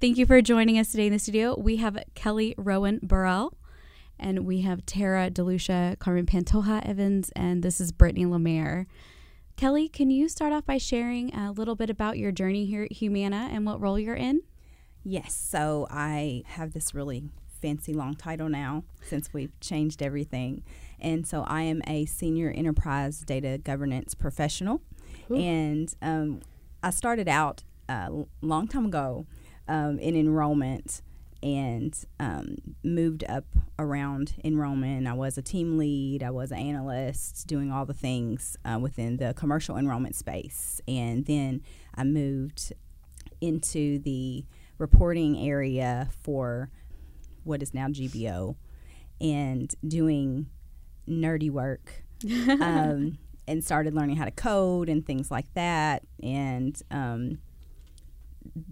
Thank you for joining us today in the studio. We have Kelly Rowan Burrell, and we have Tara DeLucia, Carmen Pantoja Evans, and this is Brittany Lemaire. Kelly, can you start off by sharing a little bit about your journey here at Humana and what role you're in? Yes, so I have this really fancy long title now since we've changed everything. And so I am a senior enterprise data governance professional. Ooh. And um, I started out a uh, long time ago um, in enrollment and um, moved up around enrollment. I was a team lead, I was an analyst, doing all the things uh, within the commercial enrollment space. And then I moved into the reporting area for what is now GBO and doing nerdy work. um, and started learning how to code and things like that. And um,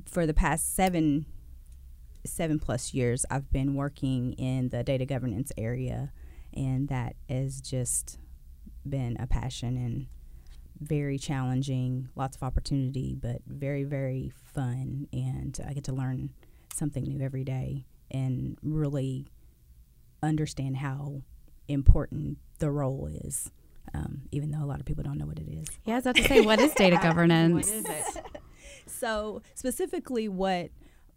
for the past seven seven plus years, I've been working in the data governance area, and that has just been a passion and very challenging. Lots of opportunity, but very very fun, and I get to learn something new every day and really understand how important the role is. Um, even though a lot of people don't know what it is. Yeah, I was about to say, what is data governance? what is it? So specifically what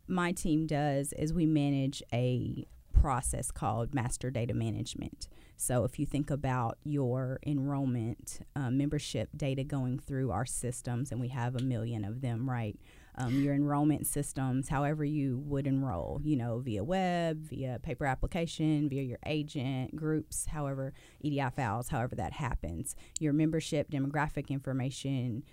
my team does is we manage a process called master data management. So if you think about your enrollment uh, membership data going through our systems, and we have a million of them, right? Um, your enrollment systems, however you would enroll, you know, via web, via paper application, via your agent, groups, however, EDI files, however that happens. Your membership demographic information,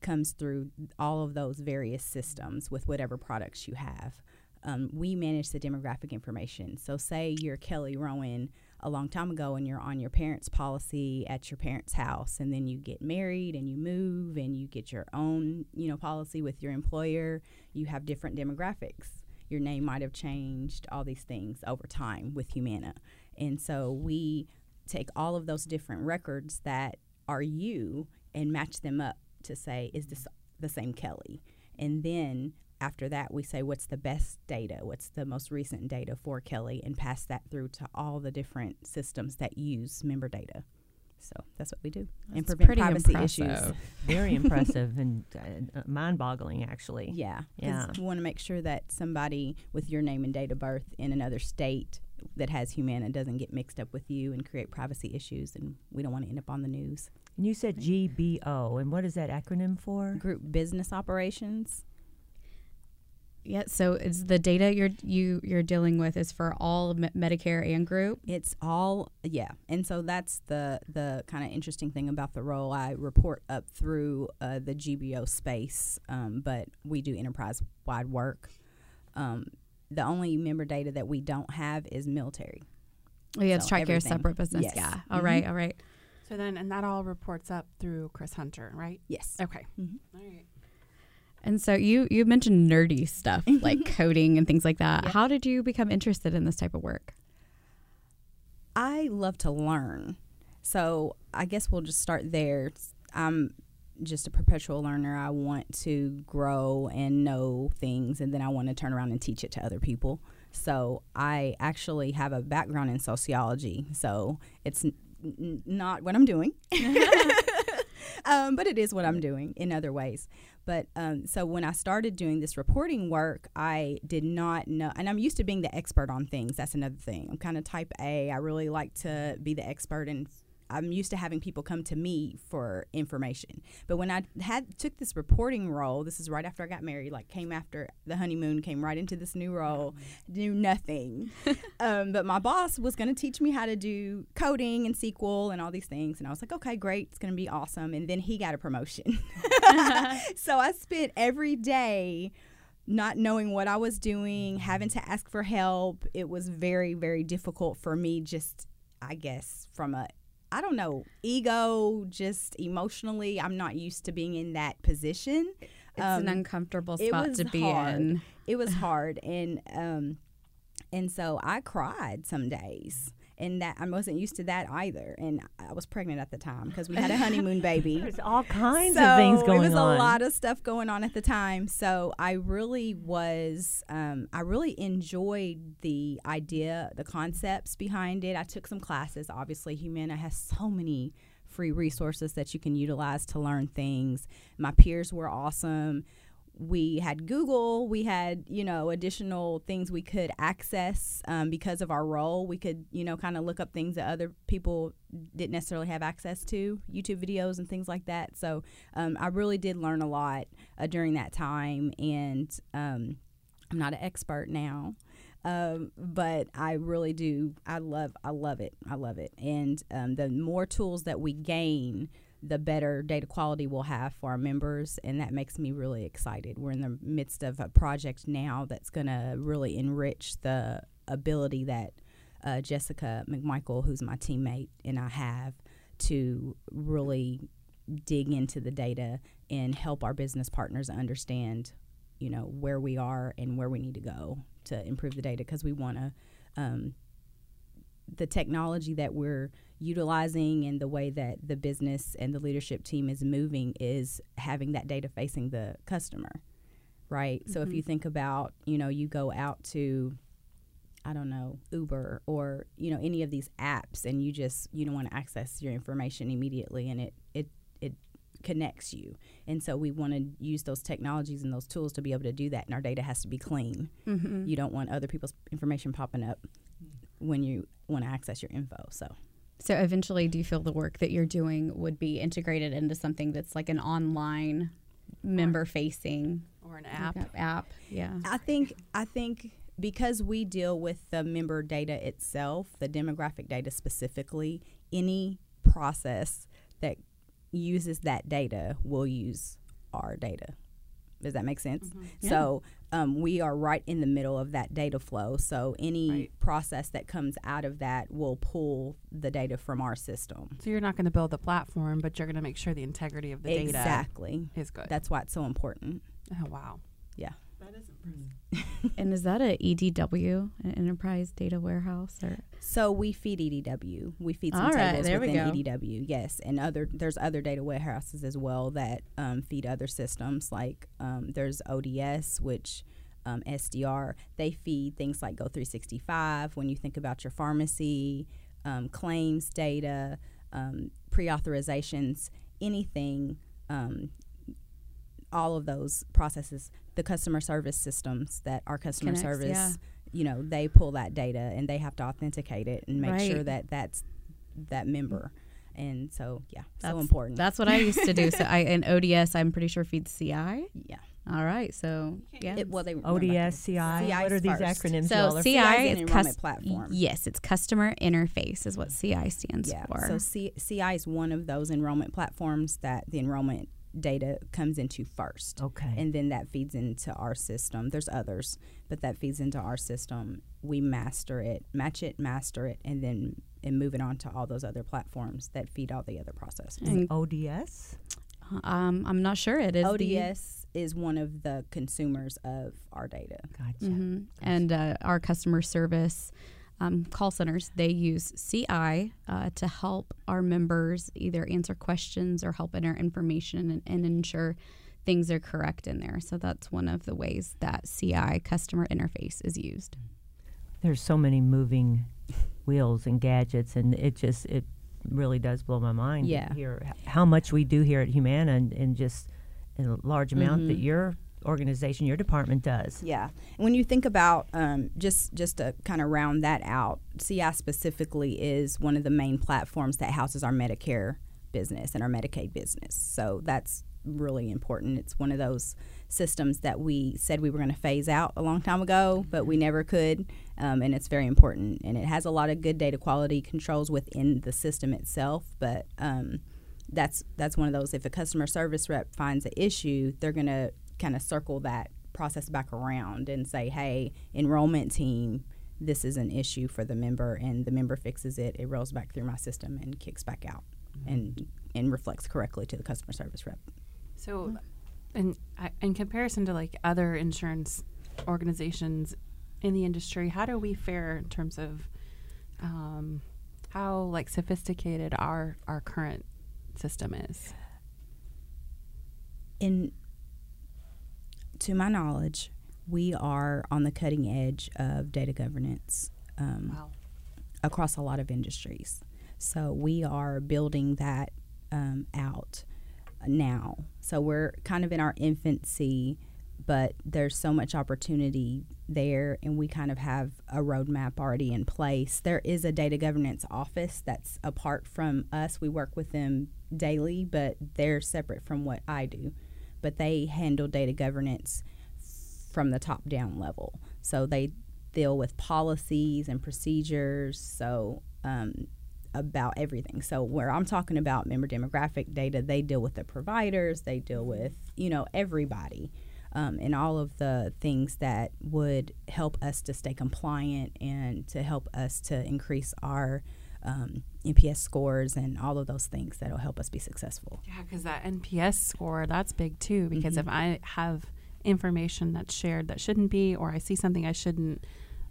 comes through all of those various systems with whatever products you have. Um, we manage the demographic information. So, say you're Kelly Rowan a long time ago and you're on your parents' policy at your parents' house, and then you get married and you move and you get your own, you know, policy with your employer. You have different demographics. Your name might have changed. All these things over time with Humana, and so we take all of those different records that are you and match them up to say, is this the same Kelly? And then after that, we say, what's the best data? What's the most recent data for Kelly? And pass that through to all the different systems that use member data. So that's what we do that's and prevent privacy impressive. issues. Very impressive and uh, mind-boggling, actually. Yeah, yeah. We want to make sure that somebody with your name and date of birth in another state that has Humana doesn't get mixed up with you and create privacy issues, and we don't want to end up on the news. And you said GBO, and what is that acronym for? Group Business Operations. Yeah, so it's the data you're you you're dealing with is for all Medicare and group. It's all yeah, and so that's the the kind of interesting thing about the role. I report up through uh, the GBO space, um, but we do enterprise wide work. Um, the only member data that we don't have is military. Oh yeah, so it's TRICARE separate business. Yes. Yeah. All mm-hmm. right. All right. So then, and that all reports up through Chris Hunter, right? Yes. Okay. Mm-hmm. All right. And so you you mentioned nerdy stuff like coding and things like that. Yep. How did you become interested in this type of work? I love to learn. So I guess we'll just start there. I'm just a perpetual learner. I want to grow and know things, and then I want to turn around and teach it to other people. So I actually have a background in sociology. So it's n- not what I'm doing. um, but it is what I'm doing in other ways. But um, so when I started doing this reporting work, I did not know, and I'm used to being the expert on things. That's another thing. I'm kind of type A. I really like to be the expert in I'm used to having people come to me for information. But when I had took this reporting role, this is right after I got married, like came after the honeymoon, came right into this new role, knew nothing. um, but my boss was going to teach me how to do coding and SQL and all these things, and I was like, okay, great, it's going to be awesome. And then he got a promotion, so I spent every day not knowing what I was doing, having to ask for help. It was very, very difficult for me just I guess from a I don't know, ego, just emotionally, I'm not used to being in that position. It's um, an uncomfortable spot to be hard. in. It was hard, and um, and so I cried some days and that I wasn't used to that either. And I was pregnant at the time because we had a honeymoon baby. There's all kinds so of things going on. It was on. a lot of stuff going on at the time. So I really was, um, I really enjoyed the idea, the concepts behind it. I took some classes. Obviously, Humana has so many free resources that you can utilize to learn things. My peers were awesome we had Google, we had, you know, additional things we could access um, because of our role. We could, you know, kind of look up things that other people didn't necessarily have access to, YouTube videos and things like that. So um, I really did learn a lot uh, during that time. And um, I'm not an expert now. Um, but I really do. I love. I love it. I love it. And um, the more tools that we gain, the better data quality we'll have for our members, and that makes me really excited. We're in the midst of a project now that's going to really enrich the ability that uh, Jessica McMichael, who's my teammate, and I have to really dig into the data and help our business partners understand, you know, where we are and where we need to go to improve the data because we want to. Um, the technology that we're utilizing and the way that the business and the leadership team is moving is having that data facing the customer right mm-hmm. so if you mm-hmm. think about you know you go out to i don't know uber or you know any of these apps and you just you don't want to access your information immediately and it it it connects you and so we want to use those technologies and those tools to be able to do that and our data has to be clean mm-hmm. you don't want other people's information popping up when you want to access your info so so eventually, do you feel the work that you're doing would be integrated into something that's like an online member facing or an app? Like app, yeah. I think I think because we deal with the member data itself, the demographic data specifically, any process that uses that data will use our data. Does that make sense? Mm-hmm. Yeah. So um, we are right in the middle of that data flow. So any right. process that comes out of that will pull the data from our system. So you're not going to build the platform, but you're going to make sure the integrity of the exactly. data exactly is good. That's why it's so important. Oh wow. Yeah. That is impressive. and is that a EDW, an enterprise data warehouse, or? So we feed EDW. We feed some All tables right, within EDW. Yes, and other there's other data warehouses as well that um, feed other systems. Like um, there's ODS, which um, SDR they feed things like Go 365. When you think about your pharmacy, um, claims data, um, pre-authorizations, anything um, all of those processes, the customer service systems that our customer Connects, service, yeah. you know, they pull that data and they have to authenticate it and make right. sure that that's that member. And so, yeah, that's, so important. That's what I used to do. so I in ODS, I'm pretty sure feeds CI. Yeah. All right. So yeah. It, well, they ODS, CI. CI what are these first. acronyms? So CI is cus- platform. Yes, it's customer interface is what CI stands yeah. for. So C- CI is one of those enrollment platforms that the enrollment data comes into first. Okay. And then that feeds into our system. There's others, but that feeds into our system. We master it, match it, master it, and then and move it on to all those other platforms that feed all the other processes. And ODS? Um, I'm not sure. It is ODS is one of the consumers of our data. Gotcha. Mm-hmm. gotcha. And uh, our customer service um, call centers, they use CI uh, to help our members either answer questions or help enter information and, and, ensure things are correct in there. So that's one of the ways that CI customer interface is used. There's so many moving wheels and gadgets, and it just it really does blow my mind. Yeah. hear h- how much we do here at Humana and, and just in a large amount that Mhm. Organization, your department does. Yeah. When you think about um, just just to kind of round that out, CI specifically is one of the main platforms that houses our Medicare business and our Medicaid business. So that's really important. It's one of those systems that we said we were going to phase out a long time ago, but we never could. Um, and it's very important. And it has a lot of good data quality controls within the system itself. But um, that's that's one of those. If a customer service rep finds an issue, they're going to kind of circle that process back around and say, "Hey, enrollment team." This is an issue for the member, and the member fixes it. It rolls back through my system and kicks back out, and and reflects correctly to the customer service rep. So, in I- in comparison to like other insurance organizations in the industry, how do we fare in terms of um, how like sophisticated our our current system is? in to my knowledge, we are on the cutting edge of data governance um, Wow. across a lot of industries. So we are building that um, out now. So we're kind of in our infancy, but there's so much opportunity there, and we kind of have a roadmap already in place. There is a data governance office that's apart from us. We work with them daily, but they're separate from what I do. But they handle data governance from the top down level. So they deal with policies and procedures. So um, about everything. So where I'm talking about member demographic data, they deal with the providers, they deal with you know everybody, um, and all of the things that would help us to stay compliant and to help us to increase our um, NPS scores and all of those things that'll help us be successful. Yeah, because that NPS score that's big too. Because Mhm. if I have information that's shared that shouldn't be, or I see something I shouldn't,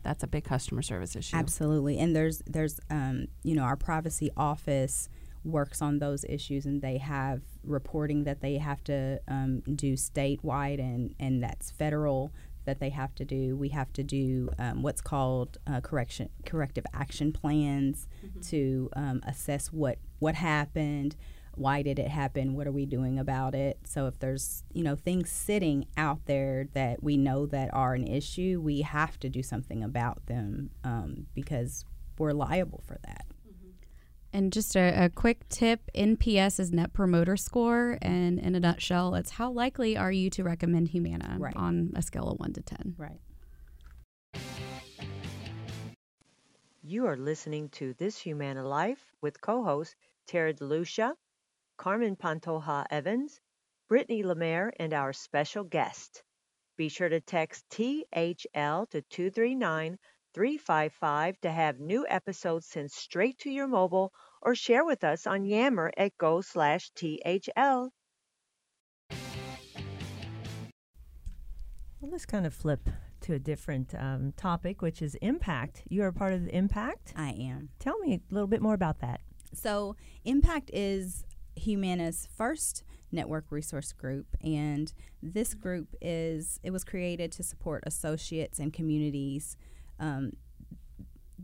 that's a big customer service issue. Absolutely, and there's there's um, you know our privacy office works on those issues, and they have reporting that they have to um, do statewide, and and that's federal that they have to do. We have to do um, what's called uh, correction corrective action plans to um, assess what what happened. Why did it happen? What are we doing about it? So if there's you know things sitting out there that we know that are an issue, we have to do something about them um, because we're liable for that. And just a, a quick tip NPS is Net Promoter Score. And in a nutshell, it's how likely are you to recommend Humana Right. on a scale of 1 to 10. Right. You are listening to This Humana Life with co-hosts Tara DeLucia, Carmen Pantoja Evans, Brittany Lemaire, and our special guest. Be sure to text THL to 239-355 to have new episodes sent straight to your mobile or share with us on Yammer at go slash THL. Well, let's kind of flip to a different um, topic, which is impact. You are part of the impact. I am. Tell me a little bit more about that. So, Impact is Humana's first network resource group, and this group is it was created to support associates and communities, um,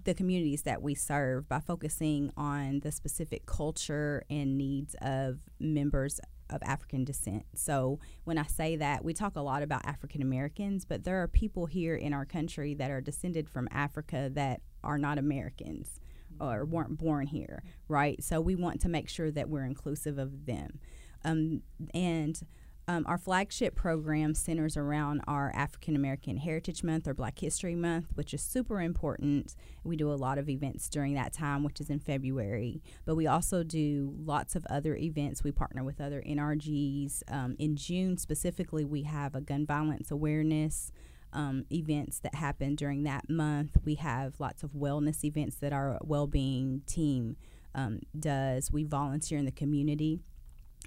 the communities that we serve, by focusing on the specific culture and needs of members of African descent. So, when I say that, we talk a lot about African Americans, but there are people here in our country that are descended from Africa that are not Americans or weren't born here, right? So we want to make sure that we're inclusive of them. Um, and um, our flagship program centers around our African American Heritage Month or Black History Month, which is super important. We do a lot of events during that time, which is in February. But we also do lots of other events. We partner with other NRGs. Um, in June, specifically, we have a gun violence awareness um, events that happen during that month. We have lots of wellness events that our well-being team um, does. We volunteer in the community.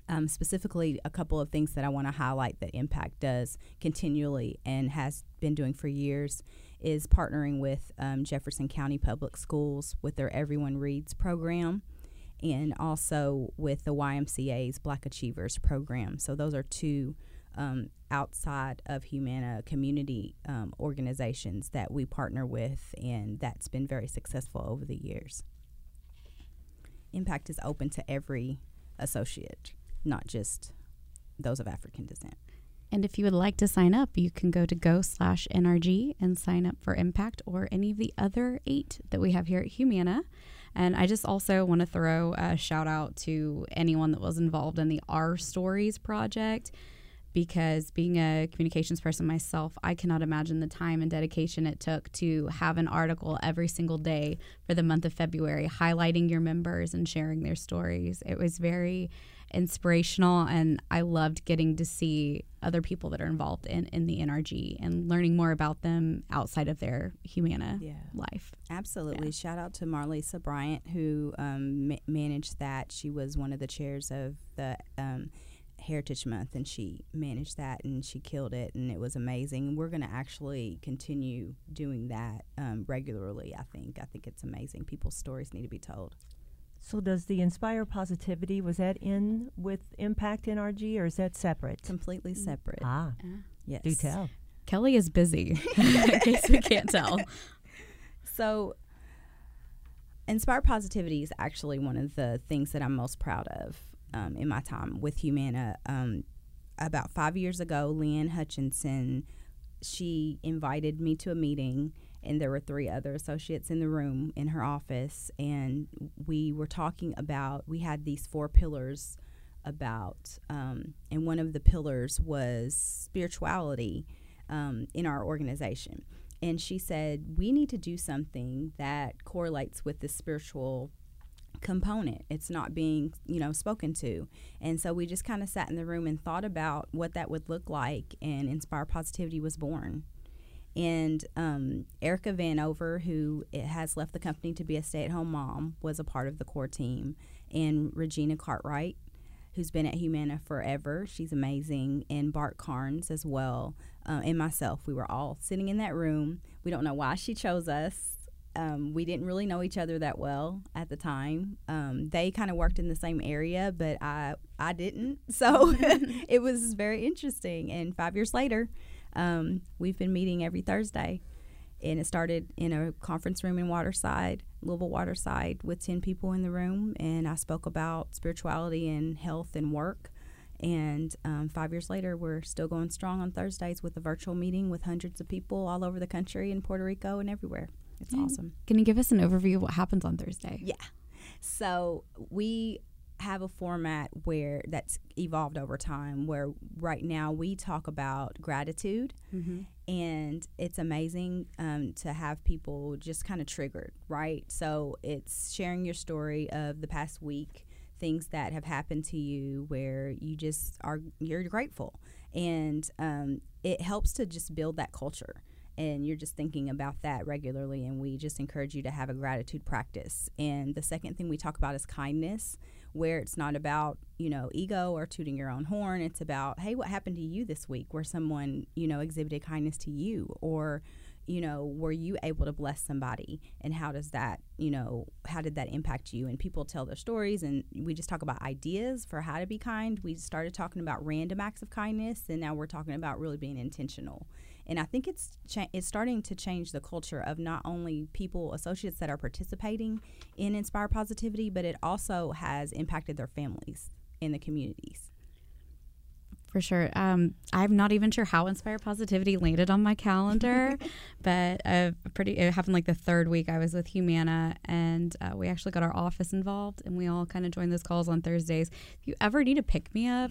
Um, specifically, a couple of things that I want to highlight that Impact does continually and has been doing for years is partnering with um, Jefferson County Public Schools with their Everyone Reads program and also with the YMCA's Black Achievers program. So, those are two um, outside of Humana community um, organizations that we partner with, and that's been very successful over the years. impact is open to every associate, not just those of African descent. And if you would like to sign up, you can go to go slash NRG and sign up for Impact or any of the other eight that we have here at Humana. And I just also want to throw a shout out to anyone that was involved in the Our Stories project because being a communications person myself, I cannot imagine the time and dedication it took to have an article every single day for the month of February highlighting your members and sharing their stories. It was very inspirational and I loved getting to see other people that are involved in, in the NRG and learning more about them outside of their Humana Yeah. life. Absolutely. Shout out to Marlisa Bryant, who um, ma- managed that. She was one of the chairs of the um, Heritage Month, and she managed that, and she killed it, and it was amazing. We're going to actually continue doing that um, regularly. I think. I think it's amazing. People's stories need to be told. So does the Inspire Positivity was that in with Impact NRG or is that separate? Completely separate. Ah, yes. do tell. Kelly is busy, in case we can't tell. So, Inspire Positivity is actually one of the things that I'm most proud of um, in my time with Humana. Um, about five years ago, Leanne Hutchinson, she invited me to a meeting, and there were three other associates in the room in her office, and we were talking about. We had these four pillars about, um, and one of the pillars was spirituality um, in our organization. And she said we need to do something that correlates with the spiritual component. It's not being you know spoken to. And so we just kind of sat in the room and thought about what that would look like and inspire positivity was born and um, erica vanover who has left the company to be a stay-at-home mom was a part of the core team and regina cartwright who's been at Humana forever. She's amazing. And Bart Carnes as well, uh, and myself. We were all sitting in that room. We don't know why she chose us. Um, we didn't really know each other that well at the time. Um, they kind of worked in the same area, but I I didn't. So it was very interesting. And five years later, um, we've been meeting every Thursday. And it started in a conference room in Waterside, Louisville Waterside, with 10 people in the room. And I spoke about spirituality and health and work. And um, five years later, we're still going strong on Thursdays with a virtual meeting with hundreds of people all over the country in Puerto Rico and everywhere. It's awesome. Can you give us an overview of what happens on Thursday? Yeah. So we have a format where that's evolved over time where right now we talk about gratitude. Mm-hmm. and it's amazing um, to have people just kind of triggered right? So it's sharing your story of the past week things that have happened to you where you just are you're grateful. And um, it helps to just build that culture and you're just thinking about that regularly and we just encourage you to have a gratitude practice. And the second thing we talk about is kindness where it's not about you know ego or tooting your own horn. It's about hey what happened to you this week? Where someone you know exhibited kindness to you? Or you know were you able to bless somebody? And how does that you know how did that impact you? And people tell their stories and we just talk about ideas for how to be kind. We started talking about random acts of kindness and now we're talking about really being intentional and I think it's cha- it's starting to change the culture of not only people associates that are participating in Inspire Positivity, but it also has impacted their families in the communities. For sure. Um, I'm not even sure how Inspire Positivity landed on my calendar, but uh, pretty. It happened like the third week I was with Humana, and uh, we actually got our office involved, and we all kind of joined those calls on Thursdays. If you ever need to pick me up,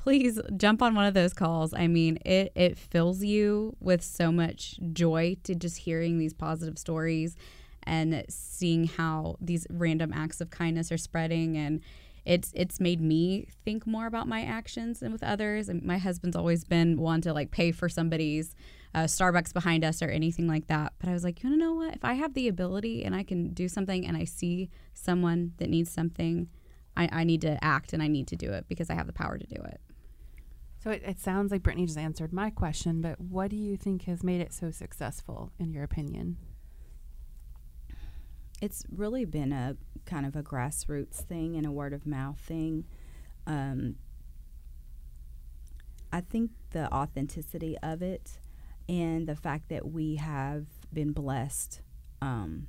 please jump on one of those calls. I mean, it it fills you with so much joy to just hearing these positive stories and seeing how these random acts of kindness are spreading and it's it's made me think more about my actions and with others. And my husband's always been one to like pay for somebody's uh, Starbucks behind us or anything like that. But I was like, you know what? If I have the ability and I can do something and I see someone that needs something, I, I need to act and I need to do it because I have the power to do it. So it, it sounds like Brittany just answered my question, but what do you think has made it so successful, in your opinion? It's really been a kind of a grassroots thing and a word of mouth thing. Um, I think the authenticity of it and the fact that we have been blessed um,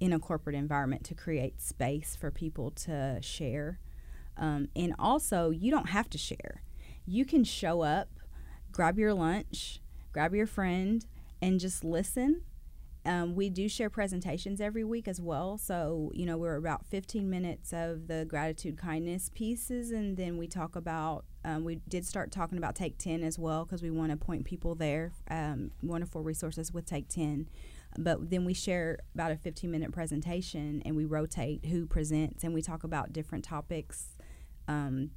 in a corporate environment to create space for people to share. Um, and also, you don't have to share. You can show up, grab your lunch, grab your friend, and just listen. Um, we do share presentations every week as well. So, you know, we're about 15 minutes of the gratitude kindness pieces. And then we talk about, um, we did start talking about Take 10 as well because we want to point people there. Um, wonderful resources with Take 10 but then we share about a 15 minute presentation and we rotate who presents and we talk about different topics um,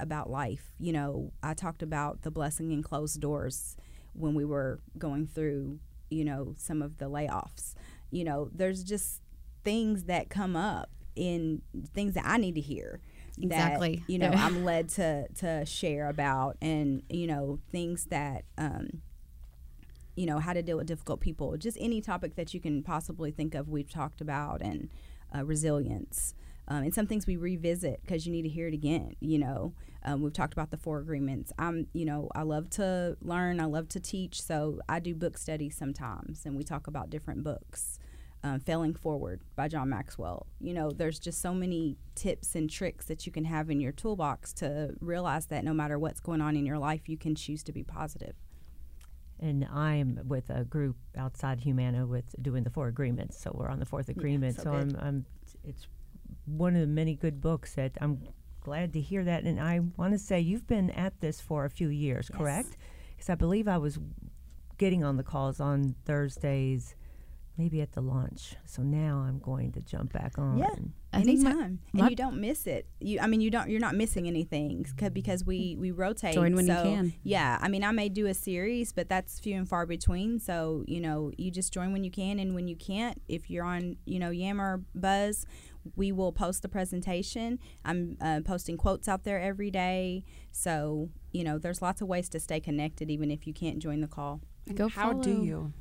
about life. You know i talked about the blessing in closed doors when we were going through you know some of the layoffs. You know there's just things that come up in things that i need to hear exactly. that, you know i'm led to to share about and you know things that um you know how to deal with difficult people. Just any topic that you can possibly think of we've talked about and uh, resilience um, and some things we revisit because you need to hear it again you know um, we've talked about the four agreements i'm you know i love to learn i love to teach so i do book studies sometimes and we talk about different books um, failing forward by john maxwell you know there's just so many tips and tricks that you can have in your toolbox to realize that no matter what's going on in your life you can choose to be positive. and I'm with a group outside Humana with doing the four agreements. So we're on the fourth agreement. so so. I'm, I'm, it's one of the many good books that I'm glad to hear that. And I want to say you've been at this for a few years, Yes. correct? Because I believe I was getting on the calls on Thursdays, maybe at the launch. So now I'm going to jump back on. Yeah. I think my- anytime my- and you don't miss it you i mean you don't you're not missing anything because we we rotate Join when you can. yeah i mean i may do a series but that's few and far between so you know you just join when you can and when you can't if you're on you know yammer buzz we will post the presentation i'm uh, posting quotes out there every day so you know there's lots of ways to stay connected even if you can't join the call And Go how do you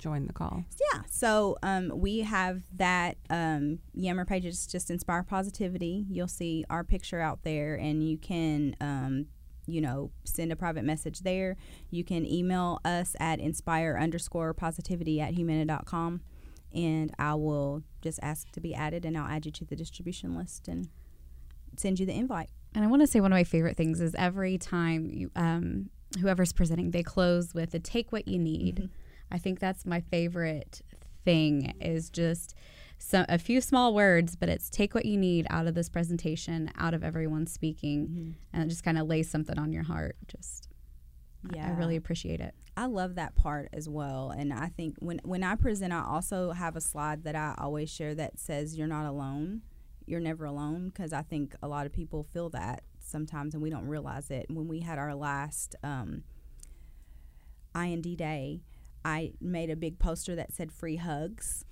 join the call? Yeah. So um, we have that um, Yammer page is just Inspire Positivity. You'll see our picture out there, and you can, um, you know, send a private message there. You can email us at inspire underscore positivity at humana.com, and I will just ask to be added, and I'll add you to the distribution list and send you the invite. And I want to say one of my favorite things is every time you, um, whoever's presenting, they close with a take what you need. Mm-hmm. I think that's my favorite thing is just so, a few small words, but it's take what you need out of this presentation, out of everyone speaking, and just kind of lay something on your heart. Just, I- I really appreciate it. I love that part as well. And I think when when I present, I also have a slide that I always share that says you're not alone. You're never alone because I think a lot of people feel that sometimes and we don't realize it. When we had our last um, IND day, I made a big poster that said free hugs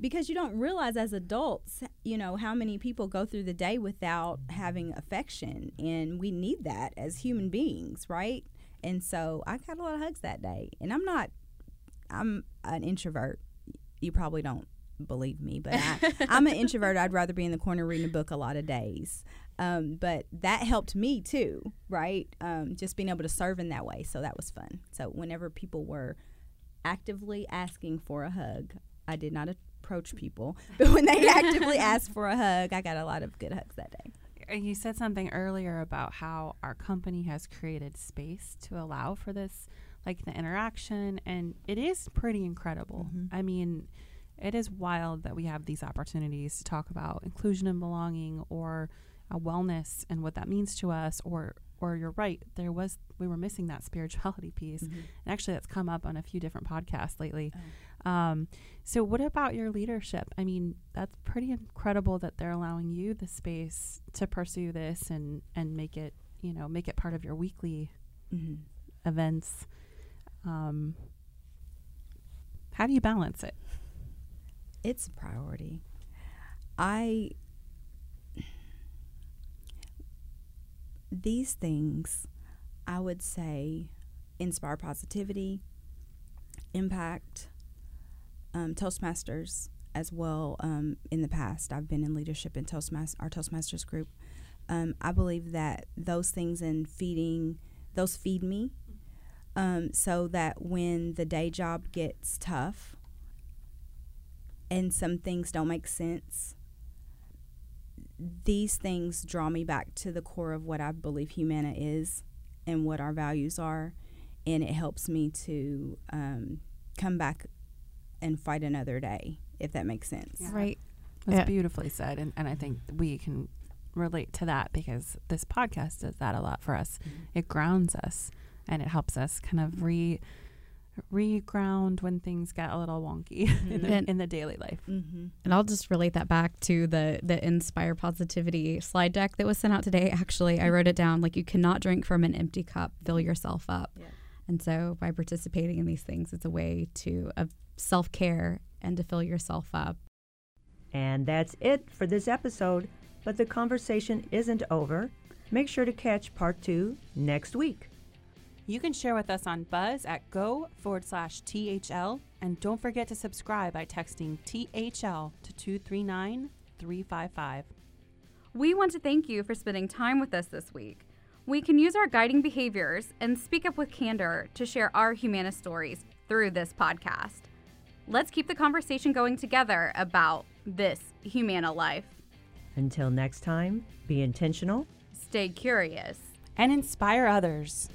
because you don't realize as adults, you know, how many people go through the day without having affection. And we need that as human beings, right? And so I got a lot of hugs that day. And I'm not, I'm an introvert. You probably don't believe me, but I, I'm an introvert. I'd rather be in the corner reading a book a lot of days. Um, but that helped me too, right? Um, just being able to serve in that way. So that was fun. So whenever people were actively asking for a hug, I did not approach people, but when they actively asked for a hug, I got a lot of good hugs that day. Uh, You said something earlier about how our company has created space to allow for this, like the interaction, and it is pretty incredible. I mean, it is wild that we have these opportunities to talk about inclusion and belonging, or uh, wellness and what that means to us, or or you're right, there was we were missing that spirituality piece, and actually that's come up on a few different podcasts lately. Um, so, what about your leadership? I mean, that's pretty incredible that they're allowing you the space to pursue this and and make it, you know, make it part of your weekly Mm-hmm. events. Um, how do you balance it? It's a priority. I these things I would say inspire positivity, impact, um, Toastmasters as well. Um, in the past, I've been in leadership in Toastmasters, our Toastmasters group. Um, I believe that those things and feeding, those feed me, um, so that when the day job gets tough, and some things don't make sense, these things draw me back to the core of what I believe Humana is and what our values are. And it helps me to um, come back and fight another day, if that makes sense. Yeah. Right. That's Yeah. beautifully said. And, and I think we can relate to that because this podcast does that a lot for us. Mm-hmm. It grounds us and it helps us kind of re re-ground when things get a little wonky in, mm-hmm. the, And- in the daily life. Mm-hmm. And I'll just relate that back to the the Inspire Positivity slide deck that was sent out today. Actually, I mm-hmm. wrote it down like you cannot drink from an empty cup. Fill yourself up. Yeah. And so by participating in these things, it's a way to of self care and to fill yourself up. And that's it for this episode. But the conversation isn't over. Make sure to catch part two next week. You can share with us on Buzz at go forward slash THL. And don't forget to subscribe by texting THL to 239 355. We want to thank you for spending time with us this week. We can use our guiding behaviors and speak up with candor to share our humanist stories through this podcast. Let's keep the conversation going together about this Humana life. Until next time, be intentional Stay curious. And inspire others.